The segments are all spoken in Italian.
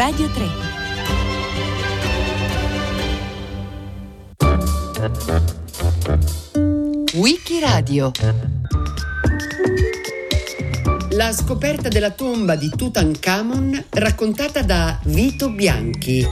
Radio 3. Wikiradio La scoperta della tomba di Tutankhamon raccontata da Vito Bianchi.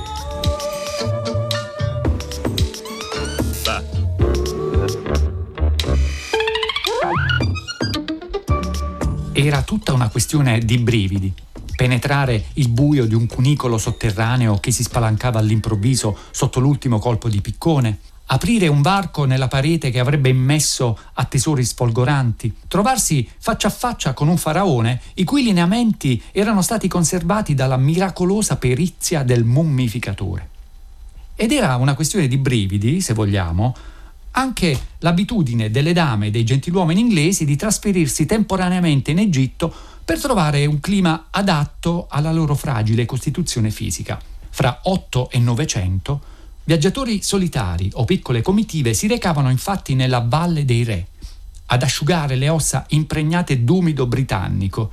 Era tutta una questione di brividi. Penetrare il buio di un cunicolo sotterraneo che si spalancava all'improvviso sotto l'ultimo colpo di piccone, aprire un varco nella parete che avrebbe immesso a tesori sfolgoranti, trovarsi faccia a faccia con un faraone i cui lineamenti erano stati conservati dalla miracolosa perizia del mummificatore. Ed era una questione di brividi, se vogliamo, anche l'abitudine delle dame e dei gentiluomini inglesi di trasferirsi temporaneamente in Egitto per trovare un clima adatto alla loro fragile costituzione fisica. Fra 8 e 900, viaggiatori solitari o piccole comitive si recavano infatti nella Valle dei Re, ad asciugare le ossa impregnate d'umido britannico,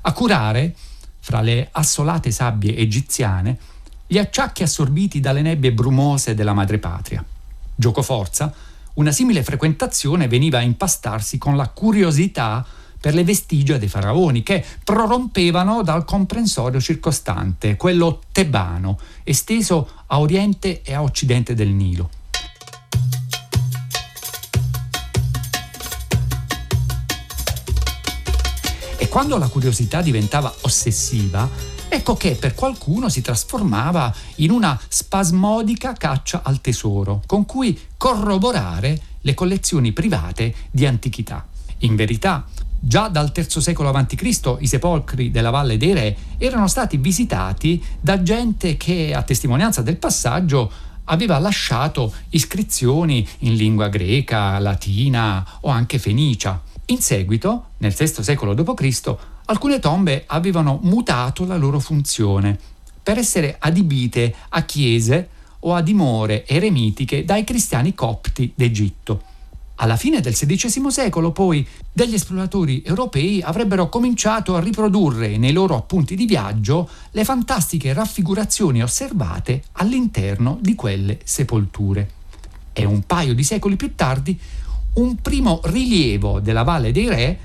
a curare, fra le assolate sabbie egiziane, gli acciacchi assorbiti dalle nebbie brumose della madrepatria. Giocoforza, una simile frequentazione veniva a impastarsi con la curiosità per le vestigia dei faraoni che prorompevano dal comprensorio circostante, quello tebano, esteso a oriente e a occidente del Nilo. E quando la curiosità diventava ossessiva, ecco che per qualcuno si trasformava in una spasmodica caccia al tesoro, con cui corroborare le collezioni private di antichità. In verità, Già dal III secolo a.C. i sepolcri della Valle dei Re erano stati visitati da gente che, a testimonianza del passaggio, aveva lasciato iscrizioni in lingua greca, latina o anche fenicia. In seguito, nel VI secolo d.C., alcune tombe avevano mutato la loro funzione per essere adibite a chiese o a dimore eremitiche dai cristiani copti d'Egitto. Alla fine del XVI secolo, poi, degli esploratori europei avrebbero cominciato a riprodurre nei loro appunti di viaggio le fantastiche raffigurazioni osservate all'interno di quelle sepolture. E un paio di secoli più tardi, un primo rilievo della Valle dei Re,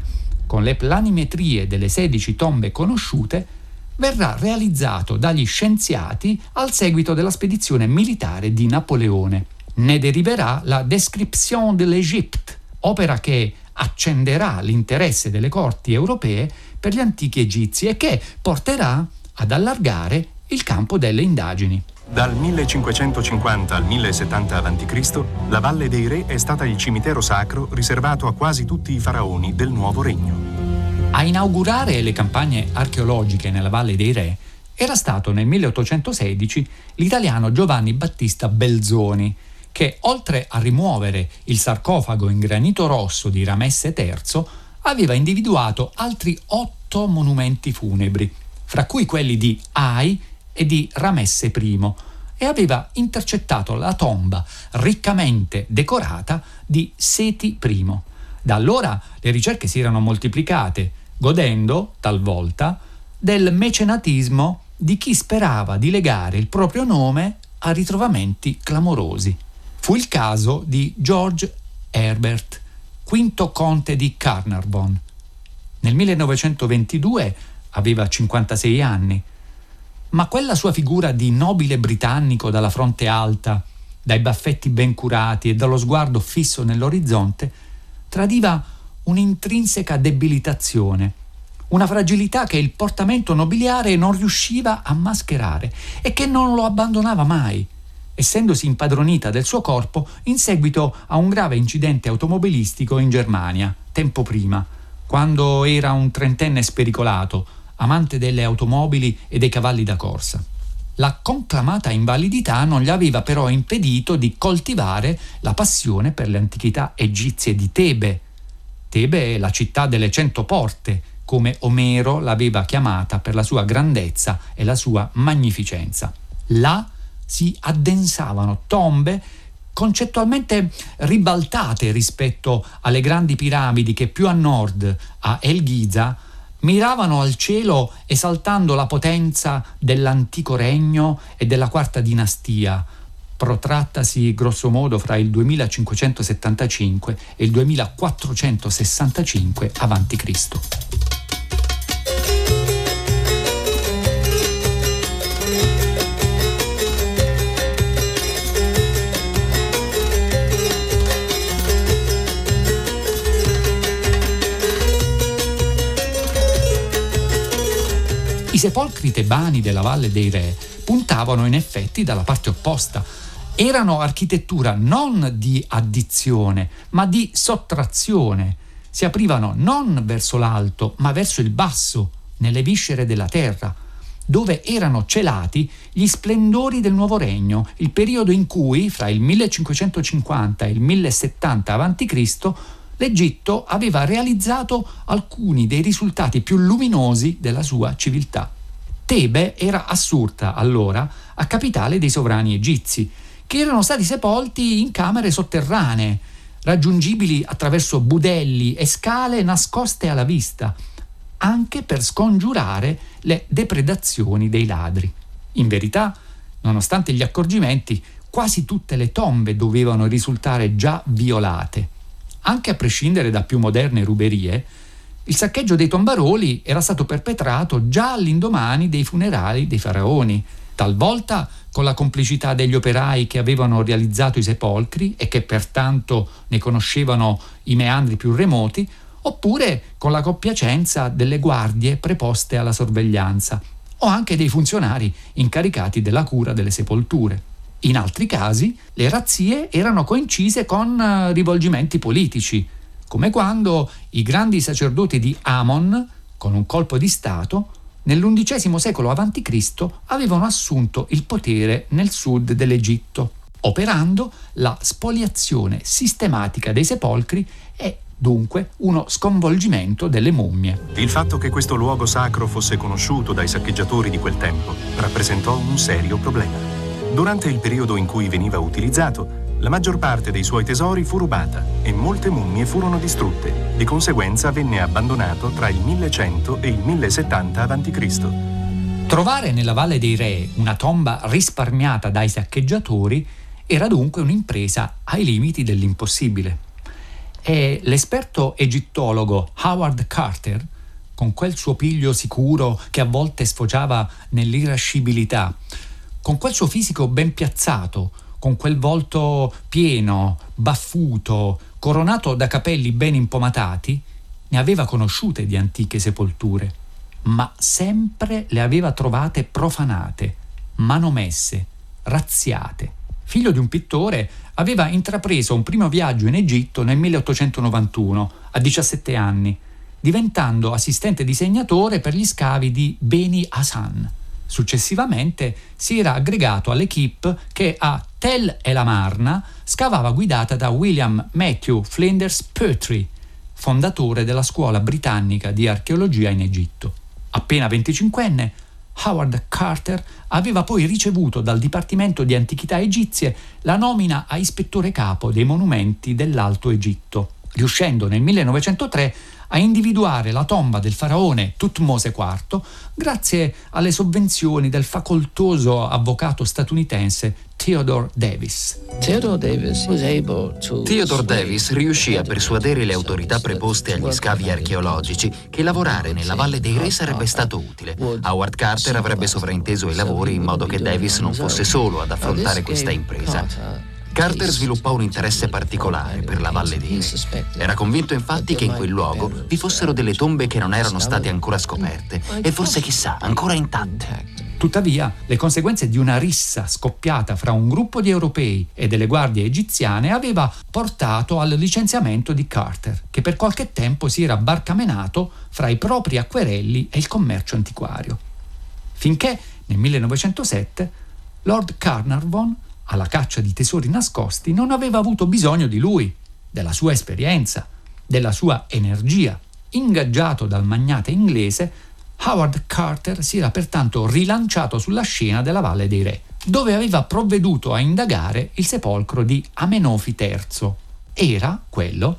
con le planimetrie delle 16 tombe conosciute, verrà realizzato dagli scienziati al seguito della spedizione militare di Napoleone ne deriverà la Description de l'Égypte, opera che accenderà l'interesse delle corti europee per gli antichi egizi e che porterà ad allargare il campo delle indagini. Dal 1550 al 1070 a.C., la Valle dei Re è stata il cimitero sacro riservato a quasi tutti i faraoni del nuovo regno. A inaugurare le campagne archeologiche nella Valle dei Re era stato nel 1816 l'italiano Giovanni Battista Belzoni, che oltre a rimuovere il sarcofago in granito rosso di Ramesse III, aveva individuato altri otto monumenti funebri, fra cui quelli di Ai e di Ramesse I, e aveva intercettato la tomba riccamente decorata di Seti I. Da allora le ricerche si erano moltiplicate, godendo, talvolta, del mecenatismo di chi sperava di legare il proprio nome a ritrovamenti clamorosi. Fu il caso di George Herbert, quinto conte di Carnarvon. Nel 1922 aveva 56 anni, ma quella sua figura di nobile britannico dalla fronte alta, dai baffetti ben curati e dallo sguardo fisso nell'orizzonte, tradiva un'intrinseca debilitazione, una fragilità che il portamento nobiliare non riusciva a mascherare e che non lo abbandonava mai essendosi impadronita del suo corpo in seguito a un grave incidente automobilistico in Germania, tempo prima, quando era un trentenne spericolato, amante delle automobili e dei cavalli da corsa. La conclamata invalidità non gli aveva però impedito di coltivare la passione per le antichità egizie di Tebe. Tebe è la città delle cento porte, come Omero l'aveva chiamata per la sua grandezza e la sua magnificenza. Là si addensavano tombe concettualmente ribaltate rispetto alle grandi piramidi che più a nord, a El Giza, miravano al cielo esaltando la potenza dell'antico regno e della quarta dinastia, protrattasi grossomodo fra il 2575 e il 2465 a.C. sepolcri tebani della Valle dei Re puntavano in effetti dalla parte opposta. Erano architettura non di addizione, ma di sottrazione. Si aprivano non verso l'alto, ma verso il basso, nelle viscere della terra, dove erano celati gli splendori del nuovo regno, il periodo in cui, fra il 1550 e il 1070 a.C., l'Egitto aveva realizzato alcuni dei risultati più luminosi della sua civiltà. Tebe era assurta allora a capitale dei sovrani egizi, che erano stati sepolti in camere sotterranee, raggiungibili attraverso budelli e scale nascoste alla vista, anche per scongiurare le depredazioni dei ladri. In verità, nonostante gli accorgimenti, quasi tutte le tombe dovevano risultare già violate anche a prescindere da più moderne ruberie, il saccheggio dei tombaroli era stato perpetrato già all'indomani dei funerali dei faraoni, talvolta con la complicità degli operai che avevano realizzato i sepolcri e che pertanto ne conoscevano i meandri più remoti, oppure con la compiacenza delle guardie preposte alla sorveglianza o anche dei funzionari incaricati della cura delle sepolture. In altri casi le razzie erano coincise con eh, rivolgimenti politici, come quando i grandi sacerdoti di Amon, con un colpo di Stato, nell'undicesimo secolo a.C. avevano assunto il potere nel sud dell'Egitto, operando la spoliazione sistematica dei sepolcri e dunque uno sconvolgimento delle mummie. Il fatto che questo luogo sacro fosse conosciuto dai saccheggiatori di quel tempo rappresentò un serio problema. Durante il periodo in cui veniva utilizzato, la maggior parte dei suoi tesori fu rubata e molte mummie furono distrutte. Di conseguenza venne abbandonato tra il 1100 e il 1070 a.C. Trovare nella Valle dei Re una tomba risparmiata dai saccheggiatori era dunque un'impresa ai limiti dell'impossibile. E l'esperto egittologo Howard Carter, con quel suo piglio sicuro che a volte sfociava nell'irascibilità, con quel suo fisico ben piazzato, con quel volto pieno, baffuto, coronato da capelli ben impomatati, ne aveva conosciute di antiche sepolture, ma sempre le aveva trovate profanate, manomesse, razziate. Figlio di un pittore, aveva intrapreso un primo viaggio in Egitto nel 1891, a 17 anni, diventando assistente disegnatore per gli scavi di Beni Hassan. Successivamente si era aggregato all'equipe che a Tel El Amarna scavava guidata da William Matthew Flinders Petrie, fondatore della scuola britannica di archeologia in Egitto. Appena 25enne, Howard Carter aveva poi ricevuto dal Dipartimento di Antichità Egizie la nomina a ispettore capo dei monumenti dell'Alto Egitto, riuscendo nel 1903 a individuare la tomba del faraone Tutmose IV grazie alle sovvenzioni del facoltoso avvocato statunitense Theodore Davis. Theodore Davis riuscì a persuadere le autorità preposte agli scavi archeologici che lavorare nella Valle dei Re sarebbe stato utile. Howard Carter avrebbe sovrainteso i lavori in modo che Davis non fosse solo ad affrontare questa impresa. Carter sviluppò un interesse particolare per la Valle dei Re. Era convinto infatti che in quel luogo vi fossero delle tombe che non erano state ancora scoperte e forse chissà ancora intatte. Tuttavia, le conseguenze di una rissa scoppiata fra un gruppo di europei e delle guardie egiziane aveva portato al licenziamento di Carter, che per qualche tempo si era barcamenato fra i propri acquerelli e il commercio antiquario. Finché nel 1907 Lord Carnarvon alla caccia di tesori nascosti, non aveva avuto bisogno di lui, della sua esperienza, della sua energia. Ingaggiato dal magnate inglese, Howard Carter si era pertanto rilanciato sulla scena della Valle dei Re, dove aveva provveduto a indagare il sepolcro di Amenofi III. Era quello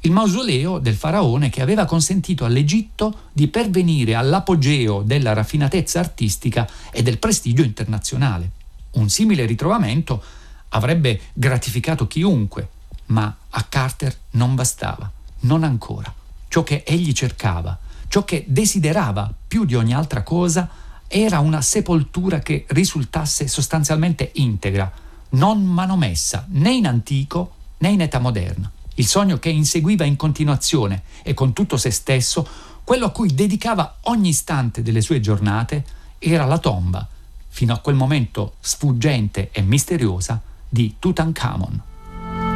il mausoleo del faraone che aveva consentito all'Egitto di pervenire all'apogeo della raffinatezza artistica e del prestigio internazionale. Un simile ritrovamento avrebbe gratificato chiunque, ma a Carter non bastava, non ancora. Ciò che egli cercava, ciò che desiderava più di ogni altra cosa, era una sepoltura che risultasse sostanzialmente integra, non manomessa né in antico né in età moderna. Il sogno che inseguiva in continuazione e con tutto se stesso, quello a cui dedicava ogni istante delle sue giornate, era la tomba, fino a quel momento sfuggente e misteriosa, di Tutankhamon.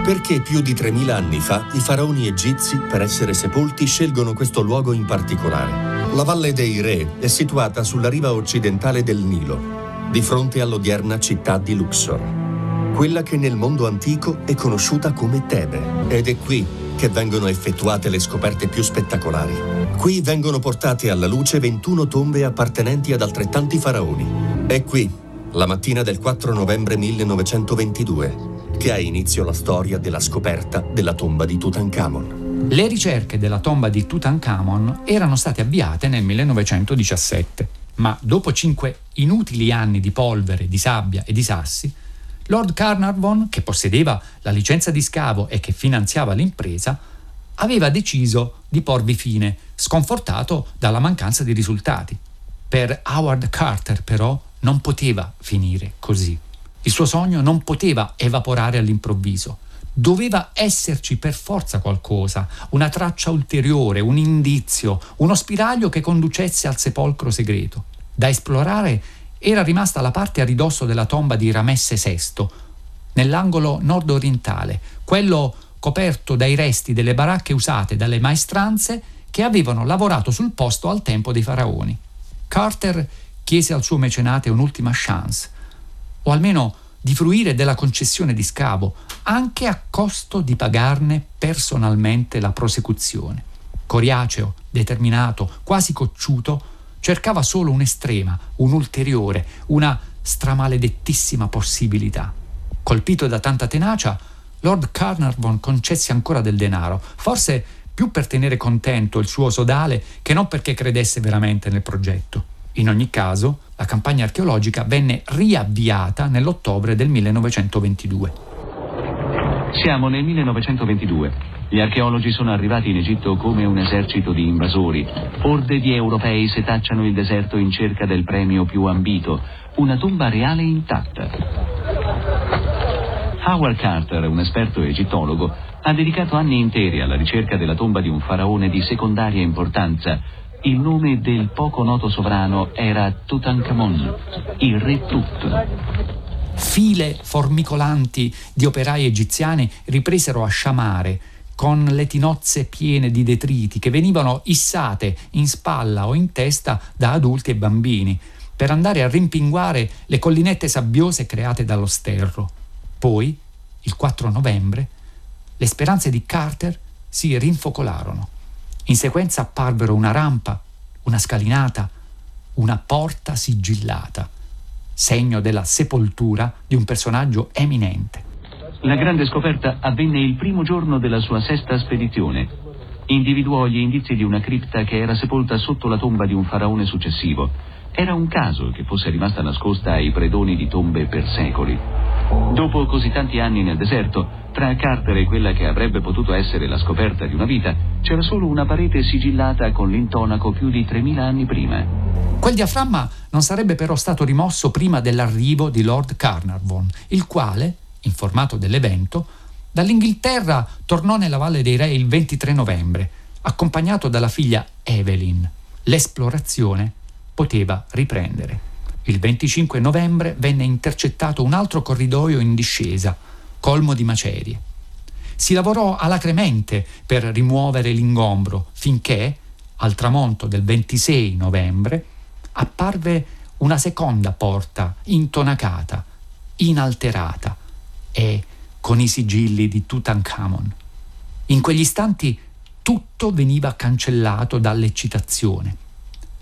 Perché più di 3000 anni fa i faraoni egizi, per essere sepolti, scelgono questo luogo in particolare? La Valle dei Re è situata sulla riva occidentale del Nilo, di fronte all'odierna città di Luxor quella che nel mondo antico è conosciuta come Tebe. Ed è qui che vengono effettuate le scoperte più spettacolari. Qui vengono portate alla luce 21 tombe appartenenti ad altrettanti faraoni. È qui, la mattina del 4 novembre 1922, che ha inizio la storia della scoperta della tomba di Tutankhamon. Le ricerche della tomba di Tutankhamon erano state avviate nel 1917, ma dopo cinque inutili anni di polvere, di sabbia e di sassi, Lord Carnarvon, che possedeva la licenza di scavo e che finanziava l'impresa, aveva deciso di porvi fine, sconfortato dalla mancanza di risultati. Per Howard Carter, però, non poteva finire così. Il suo sogno non poteva evaporare all'improvviso. Doveva esserci per forza qualcosa, una traccia ulteriore, un indizio, uno spiraglio che conducesse al sepolcro segreto. Da esplorare era rimasta la parte a ridosso della tomba di Ramesse VI, nell'angolo nord-orientale, quello coperto dai resti delle baracche usate dalle maestranze che avevano lavorato sul posto al tempo dei faraoni. Carter chiese al suo mecenate un'ultima chance, o almeno di fruire della concessione di scavo, anche a costo di pagarne personalmente la prosecuzione. Coriaceo, determinato, quasi cocciuto, cercava solo un'estrema, un'ulteriore, una stramaledettissima possibilità. Colpito da tanta tenacia, Lord Carnarvon concesse ancora del denaro, forse più per tenere contento il suo sodale che non perché credesse veramente nel progetto. In ogni caso, la campagna archeologica venne riavviata nell'ottobre del 1922. Siamo nel 1922. Gli archeologi sono arrivati in Egitto come un esercito di invasori. Orde di europei setacciano il deserto in cerca del premio più ambito, una tomba reale intatta. Howard Carter, un esperto egittologo, ha dedicato anni interi alla ricerca della tomba di un faraone di secondaria importanza. Il nome del poco noto sovrano era Tutankhamon, il re Tut. File formicolanti di operai egiziani ripresero a sciamare con le tinozze piene di detriti che venivano issate in spalla o in testa da adulti e bambini per andare a rimpinguare le collinette sabbiose create dallo sterro. Poi, il 4 novembre, le speranze di Carter si rinfocolarono. In sequenza apparvero una rampa, una scalinata, una porta sigillata, segno della sepoltura di un personaggio eminente. La grande scoperta avvenne il primo giorno della sua sesta spedizione. Individuò gli indizi di una cripta che era sepolta sotto la tomba di un faraone successivo. Era un caso che fosse rimasta nascosta ai predoni di tombe per secoli. Dopo così tanti anni nel deserto, tra Carter e quella che avrebbe potuto essere la scoperta di una vita, c'era solo una parete sigillata con l'intonaco più di 3000 anni prima. Quel diaframma non sarebbe però stato rimosso prima dell'arrivo di Lord Carnarvon, il quale, informato dell'evento, dall'Inghilterra tornò nella Valle dei Re il 23 novembre, accompagnato dalla figlia Evelyn. L'esplorazione poteva riprendere. Il 25 novembre venne intercettato un altro corridoio in discesa, colmo di macerie. Si lavorò alacremente per rimuovere l'ingombro finché, al tramonto del 26 novembre, apparve una seconda porta intonacata, inalterata, e con i sigilli di Tutankhamon. In quegli istanti tutto veniva cancellato dall'eccitazione.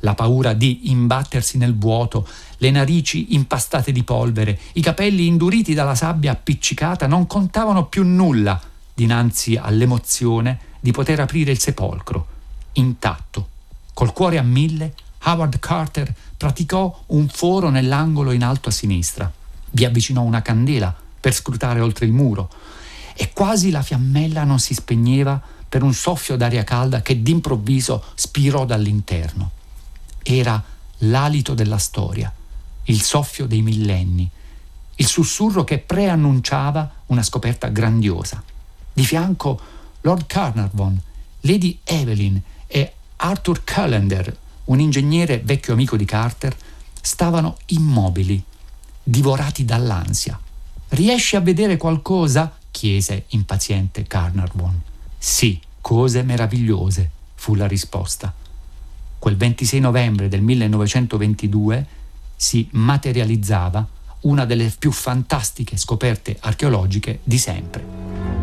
La paura di imbattersi nel vuoto, le narici impastate di polvere, i capelli induriti dalla sabbia appiccicata non contavano più nulla dinanzi all'emozione di poter aprire il sepolcro, intatto. Col cuore a mille, Howard Carter praticò un foro nell'angolo in alto a sinistra. Vi avvicinò una candela per scrutare oltre il muro e quasi la fiammella non si spegneva per un soffio d'aria calda che d'improvviso spirò dall'interno. Era l'alito della storia, il soffio dei millenni, il sussurro che preannunciava una scoperta grandiosa. Di fianco Lord Carnarvon, Lady Evelyn e Arthur Callender, un ingegnere vecchio amico di Carter, stavano immobili, divorati dall'ansia. Riesci a vedere qualcosa? chiese impaziente Carnarvon. Sì, cose meravigliose, fu la risposta. Quel 26 novembre del 1922 si materializzava una delle più fantastiche scoperte archeologiche di sempre.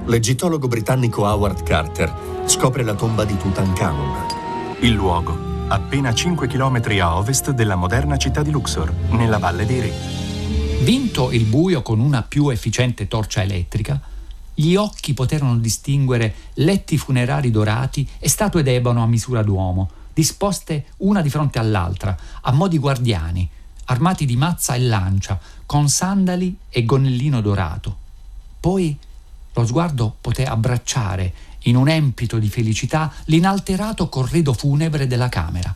L'egittologo britannico Howard Carter scopre la tomba di Tutankhamon. Il luogo, appena 5 km a ovest della moderna città di Luxor, nella Valle dei Re. Vinto il buio con una più efficiente torcia elettrica, gli occhi poterono distinguere letti funerari dorati e statue d'ebano a misura d'uomo, disposte una di fronte all'altra, a mo' di guardiani, armati di mazza e lancia, con sandali e gonnellino dorato. Poi lo sguardo poté abbracciare, in un empito di felicità, l'inalterato corredo funebre della camera,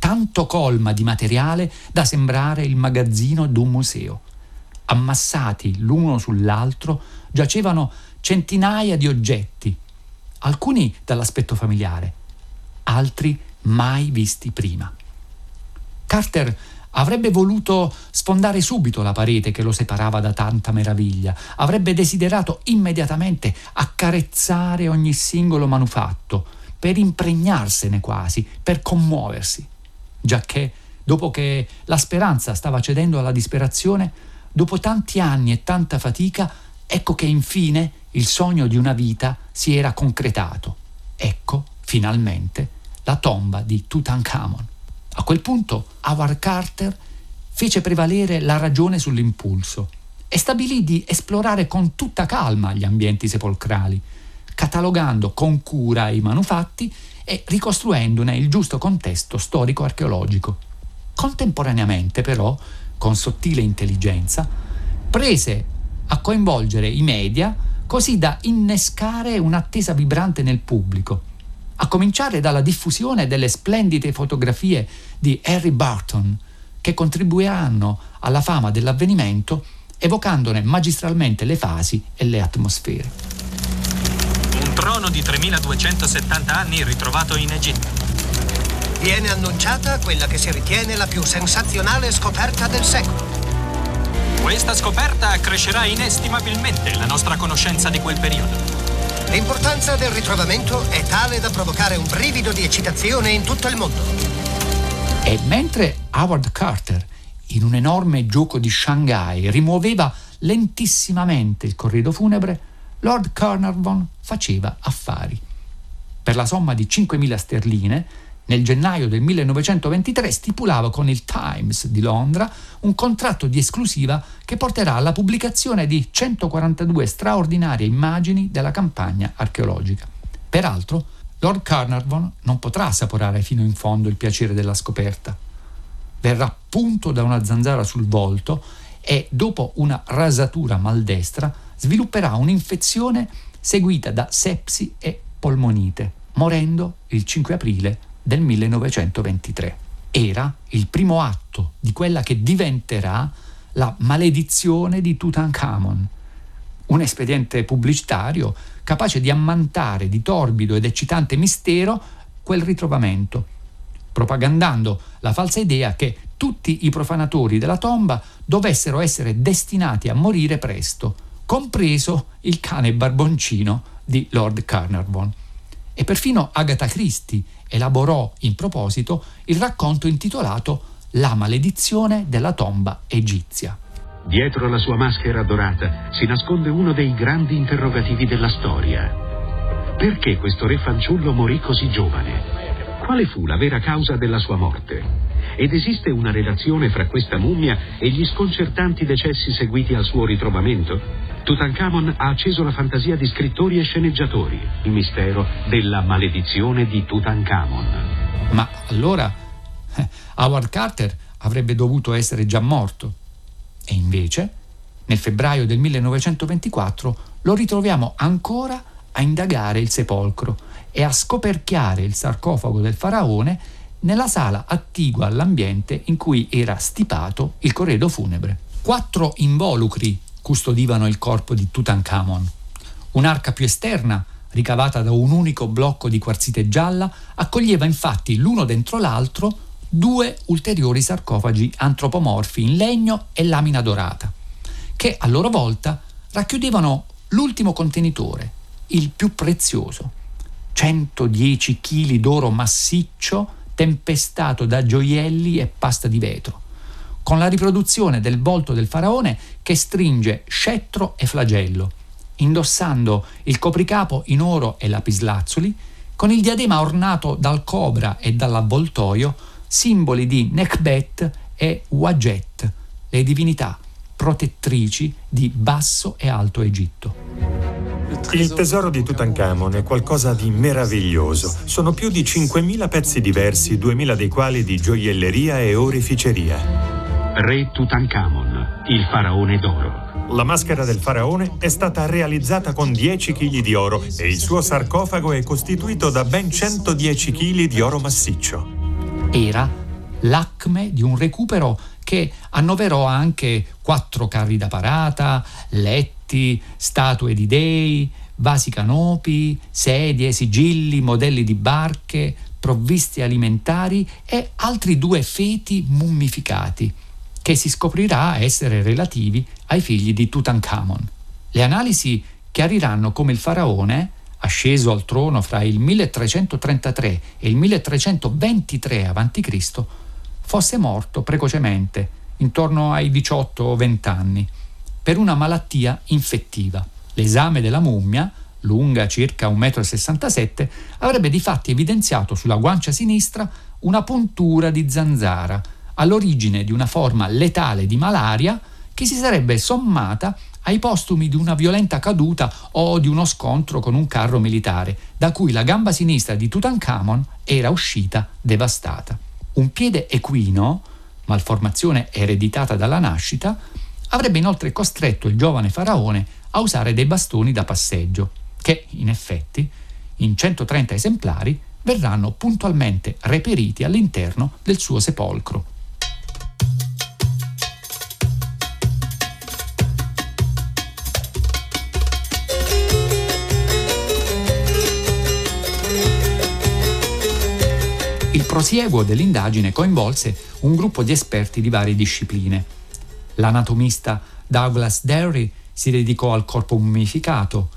tanto colma di materiale da sembrare il magazzino d'un museo. Ammassati l'uno sull'altro giacevano centinaia di oggetti, alcuni dall'aspetto familiare, altri mai visti prima. Carter Avrebbe voluto sfondare subito la parete che lo separava da tanta meraviglia, avrebbe desiderato immediatamente accarezzare ogni singolo manufatto, per impregnarsene quasi, per commuoversi, giacché dopo che la speranza stava cedendo alla disperazione, dopo tanti anni e tanta fatica, ecco che infine il sogno di una vita si era concretato. Ecco, finalmente, la tomba di Tutankhamon. A quel punto Howard Carter fece prevalere la ragione sull'impulso e stabilì di esplorare con tutta calma gli ambienti sepolcrali, catalogando con cura i manufatti e ricostruendone il giusto contesto storico-archeologico. Contemporaneamente, però, con sottile intelligenza, prese a coinvolgere i media così da innescare un'attesa vibrante nel pubblico a cominciare dalla diffusione delle splendide fotografie di Harry Barton, che contribuiranno alla fama dell'avvenimento evocandone magistralmente le fasi e le atmosfere. Un trono di 3270 anni ritrovato in Egitto. Viene annunciata quella che si ritiene la più sensazionale scoperta del secolo. Questa scoperta accrescerà inestimabilmente la nostra conoscenza di quel periodo. L'importanza del ritrovamento è tale da provocare un brivido di eccitazione in tutto il mondo. E mentre Howard Carter, in un enorme gioco di Shanghai, rimuoveva lentissimamente il corredo funebre, Lord Carnarvon faceva affari. Per la somma di 5.000 sterline, nel gennaio del 1923 stipulava con il Times di Londra un contratto di esclusiva che porterà alla pubblicazione di 142 straordinarie immagini della campagna archeologica. Peraltro, Lord Carnarvon non potrà assaporare fino in fondo il piacere della scoperta. Verrà punto da una zanzara sul volto e, dopo una rasatura maldestra, svilupperà un'infezione seguita da sepsi e polmonite, morendo il 5 aprile del 1923. Era il primo atto di quella che diventerà la maledizione di Tutankhamon, un espediente pubblicitario capace di ammantare di torbido ed eccitante mistero quel ritrovamento, propagandando la falsa idea che tutti i profanatori della tomba dovessero essere destinati a morire presto, compreso il cane barboncino di Lord Carnarvon. E perfino Agatha Christie elaborò in proposito il racconto intitolato La maledizione della tomba egizia. Dietro la sua maschera dorata si nasconde uno dei grandi interrogativi della storia. Perché questo re fanciullo morì così giovane? Quale fu la vera causa della sua morte? Ed esiste una relazione fra questa mummia e gli sconcertanti decessi seguiti al suo ritrovamento? Tutankhamon ha acceso la fantasia di scrittori e sceneggiatori, il mistero della maledizione di Tutankhamon. Ma allora eh, Howard Carter avrebbe dovuto essere già morto. E invece, nel febbraio del 1924, lo ritroviamo ancora a indagare il sepolcro e a scoperchiare il sarcofago del faraone nella sala attigua all'ambiente in cui era stipato il corredo funebre. Quattro involucri custodivano il corpo di Tutankhamon. Un'arca più esterna, ricavata da un unico blocco di quarzite gialla, accoglieva infatti l'uno dentro l'altro due ulteriori sarcofagi antropomorfi in legno e lamina dorata, che a loro volta racchiudevano l'ultimo contenitore, il più prezioso, 110 kg d'oro massiccio tempestato da gioielli e pasta di vetro, con la riproduzione del volto del faraone che stringe scettro e flagello, indossando il copricapo in oro e lapislazzuli, con il diadema ornato dal cobra e dall'avvoltoio, simboli di Nekbet e Wajet, le divinità protettrici di Basso e Alto Egitto. Il tesoro di Tutankhamon è qualcosa di meraviglioso. Sono più di 5.000 pezzi diversi, 2.000 dei quali di gioielleria e oreficeria. Re Tutankhamon, il faraone d'oro. La maschera del faraone è stata realizzata con 10 kg di oro e il suo sarcofago è costituito da ben 110 kg di oro massiccio. Era l'acme di un recupero che annoverò anche quattro carri da parata, letti, statue di dei, vasi canopi, sedie, sigilli, modelli di barche, provviste alimentari e altri due feti mummificati, che si scoprirà essere relativi ai figli di Tutankhamon. Le analisi chiariranno come il faraone, asceso al trono fra il 1333 e il 1323 a.C., fosse morto precocemente, intorno ai 18 o 20 anni, per una malattia infettiva. L'esame della mummia, lunga circa 1,67 m, avrebbe di fatti evidenziato sulla guancia sinistra una puntura di zanzara, all'origine di una forma letale di malaria che si sarebbe sommata ai postumi di una violenta caduta o di uno scontro con un carro militare, da cui la gamba sinistra di Tutankhamon era uscita devastata. Un piede equino, malformazione ereditata dalla nascita, avrebbe inoltre costretto il giovane faraone a usare dei bastoni da passeggio, che in effetti, in 130 esemplari, verranno puntualmente reperiti all'interno del suo sepolcro. Prosieguo dell'indagine coinvolse un gruppo di esperti di varie discipline. L'anatomista Douglas Derry si dedicò al corpo mummificato,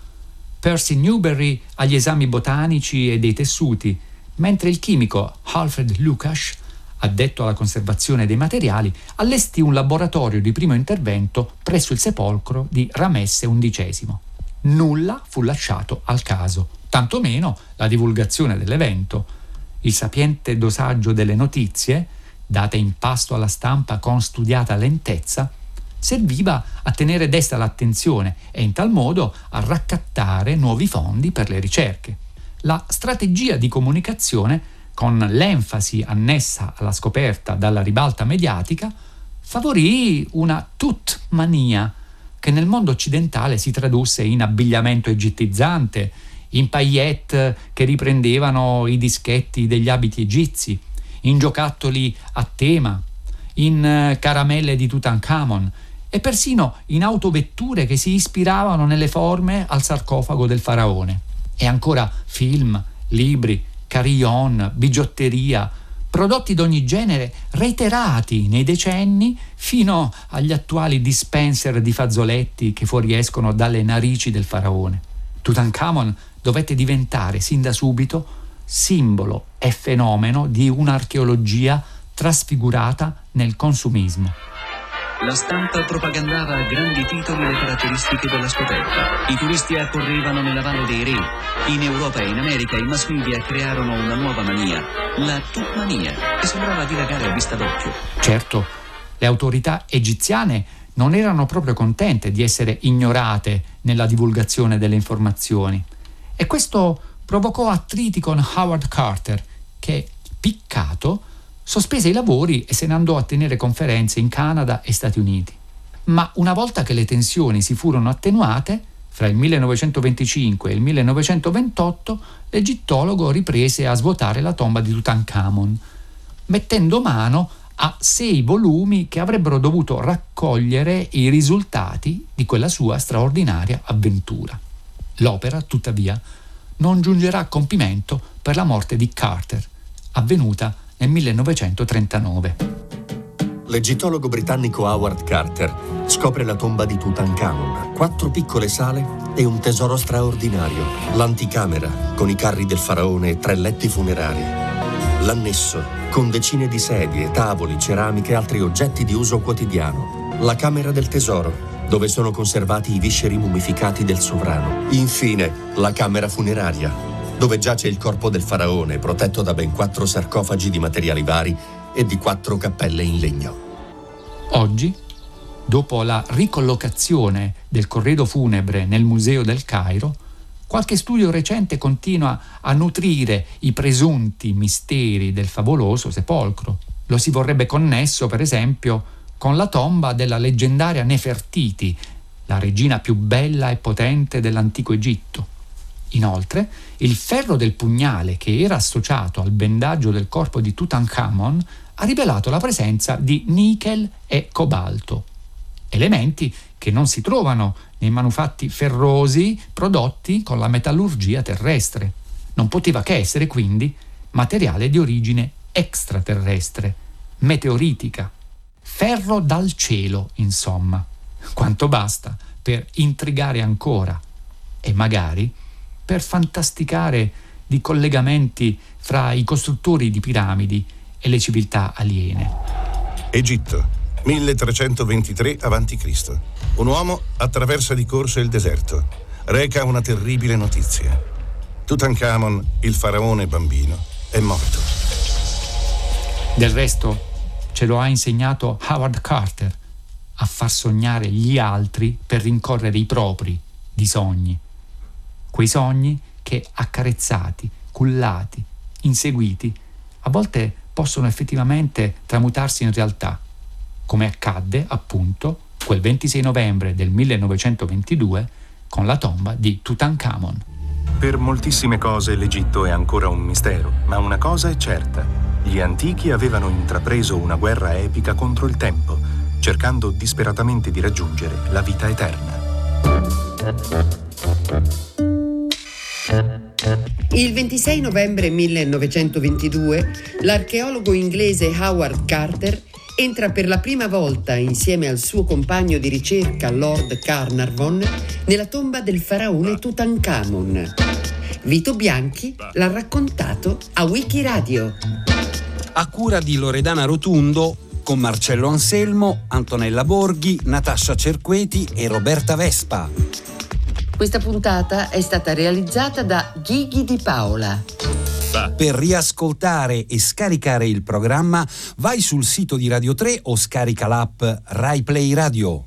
Percy Newberry agli esami botanici e dei tessuti, mentre il chimico Alfred Lukash, addetto alla conservazione dei materiali, allestì un laboratorio di primo intervento presso il sepolcro di Ramesse XI. Nulla fu lasciato al caso, tantomeno la divulgazione dell'evento il sapiente dosaggio delle notizie, date in pasto alla stampa con studiata lentezza, serviva a tenere desta l'attenzione e in tal modo a raccattare nuovi fondi per le ricerche. La strategia di comunicazione, con l'enfasi annessa alla scoperta dalla ribalta mediatica, favorì una tut-mania che nel mondo occidentale si tradusse in abbigliamento egittizzante, in paillette che riprendevano i dischetti degli abiti egizi, in giocattoli a tema, in eh, caramelle di Tutankhamon e persino in autovetture che si ispiravano nelle forme al sarcofago del faraone. E ancora film, libri, carillon, bigiotteria, prodotti d'ogni genere reiterati nei decenni fino agli attuali dispenser di fazzoletti che fuoriescono dalle narici del faraone. Tutankhamon dovette diventare sin da subito simbolo e fenomeno di un'archeologia trasfigurata nel consumismo. La stampa propagandava a grandi titoli le caratteristiche della scoperta. I turisti accorrevano nella Valle dei Re. In Europa e in America i mass media crearono una nuova mania, la tutmania, che sembrava dilagare a vista d'occhio. Certo, Le autorità egiziane non erano proprio contente di essere ignorate nella divulgazione delle informazioni e questo provocò attriti con Howard Carter che, piccato, sospese i lavori e se ne andò a tenere conferenze in Canada e Stati Uniti. Ma una volta che le tensioni si furono attenuate, fra il 1925 e il 1928 l'egittologo riprese a svuotare la tomba di Tutankhamon, mettendo mano a sei volumi che avrebbero dovuto raccogliere i risultati di quella sua straordinaria avventura. L'opera, tuttavia, non giungerà a compimento per la morte di Carter, avvenuta nel 1939. L'egittologo britannico Howard Carter scopre la tomba di Tutankhamon, quattro piccole sale e un tesoro straordinario, l'anticamera con i carri del faraone e tre letti funerari, l'annesso con decine di sedie, tavoli, ceramiche e altri oggetti di uso quotidiano, la camera del tesoro dove sono conservati i visceri mummificati del sovrano, infine la camera funeraria dove giace il corpo del faraone protetto da ben quattro sarcofagi di materiali vari e di quattro cappelle in legno. Oggi, dopo la ricollocazione del corredo funebre nel Museo del Cairo, qualche studio recente continua a nutrire i presunti misteri del favoloso sepolcro. Lo si vorrebbe connesso, per esempio, con la tomba della leggendaria Nefertiti, la regina più bella e potente dell'antico Egitto. Inoltre, il ferro del pugnale che era associato al bendaggio del corpo di Tutankhamon ha rivelato la presenza di nichel e cobalto, elementi che non si trovano nei manufatti ferrosi prodotti con la metallurgia terrestre. Non poteva che essere quindi materiale di origine extraterrestre, meteoritica, ferro dal cielo, insomma. Quanto basta per intrigare ancora e magari per fantasticare di collegamenti fra i costruttori di piramidi e le civiltà aliene. Egitto, 1323 a.C. Un uomo attraversa di corsa il deserto. Reca una terribile notizia. Tutankhamon, il faraone bambino, è morto. Del resto, ce lo ha insegnato Howard Carter a far sognare gli altri per rincorrere i propri di sogni. Quei sogni che accarezzati, cullati, inseguiti, a volte possono effettivamente tramutarsi in realtà, come accadde appunto quel 26 novembre del 1922 con la tomba di Tutankhamon. Per moltissime cose l'Egitto è ancora un mistero, ma una cosa è certa. Gli antichi avevano intrapreso una guerra epica contro il tempo, cercando disperatamente di raggiungere la vita eterna. Il 26 novembre 1922 l'archeologo inglese Howard Carter entra per la prima volta insieme al suo compagno di ricerca Lord Carnarvon nella tomba del faraone Tutankhamon. Vito Bianchi l'ha raccontato a Wikiradio. A cura di Loredana Rotundo con Marcello Anselmo, Antonella Borghi, Natascia Cerqueti e Roberta Vespa. Questa puntata è stata realizzata da Ghighi di Paola. Per riascoltare e scaricare il programma vai sul sito di Radio 3 o scarica l'app Rai Play Radio.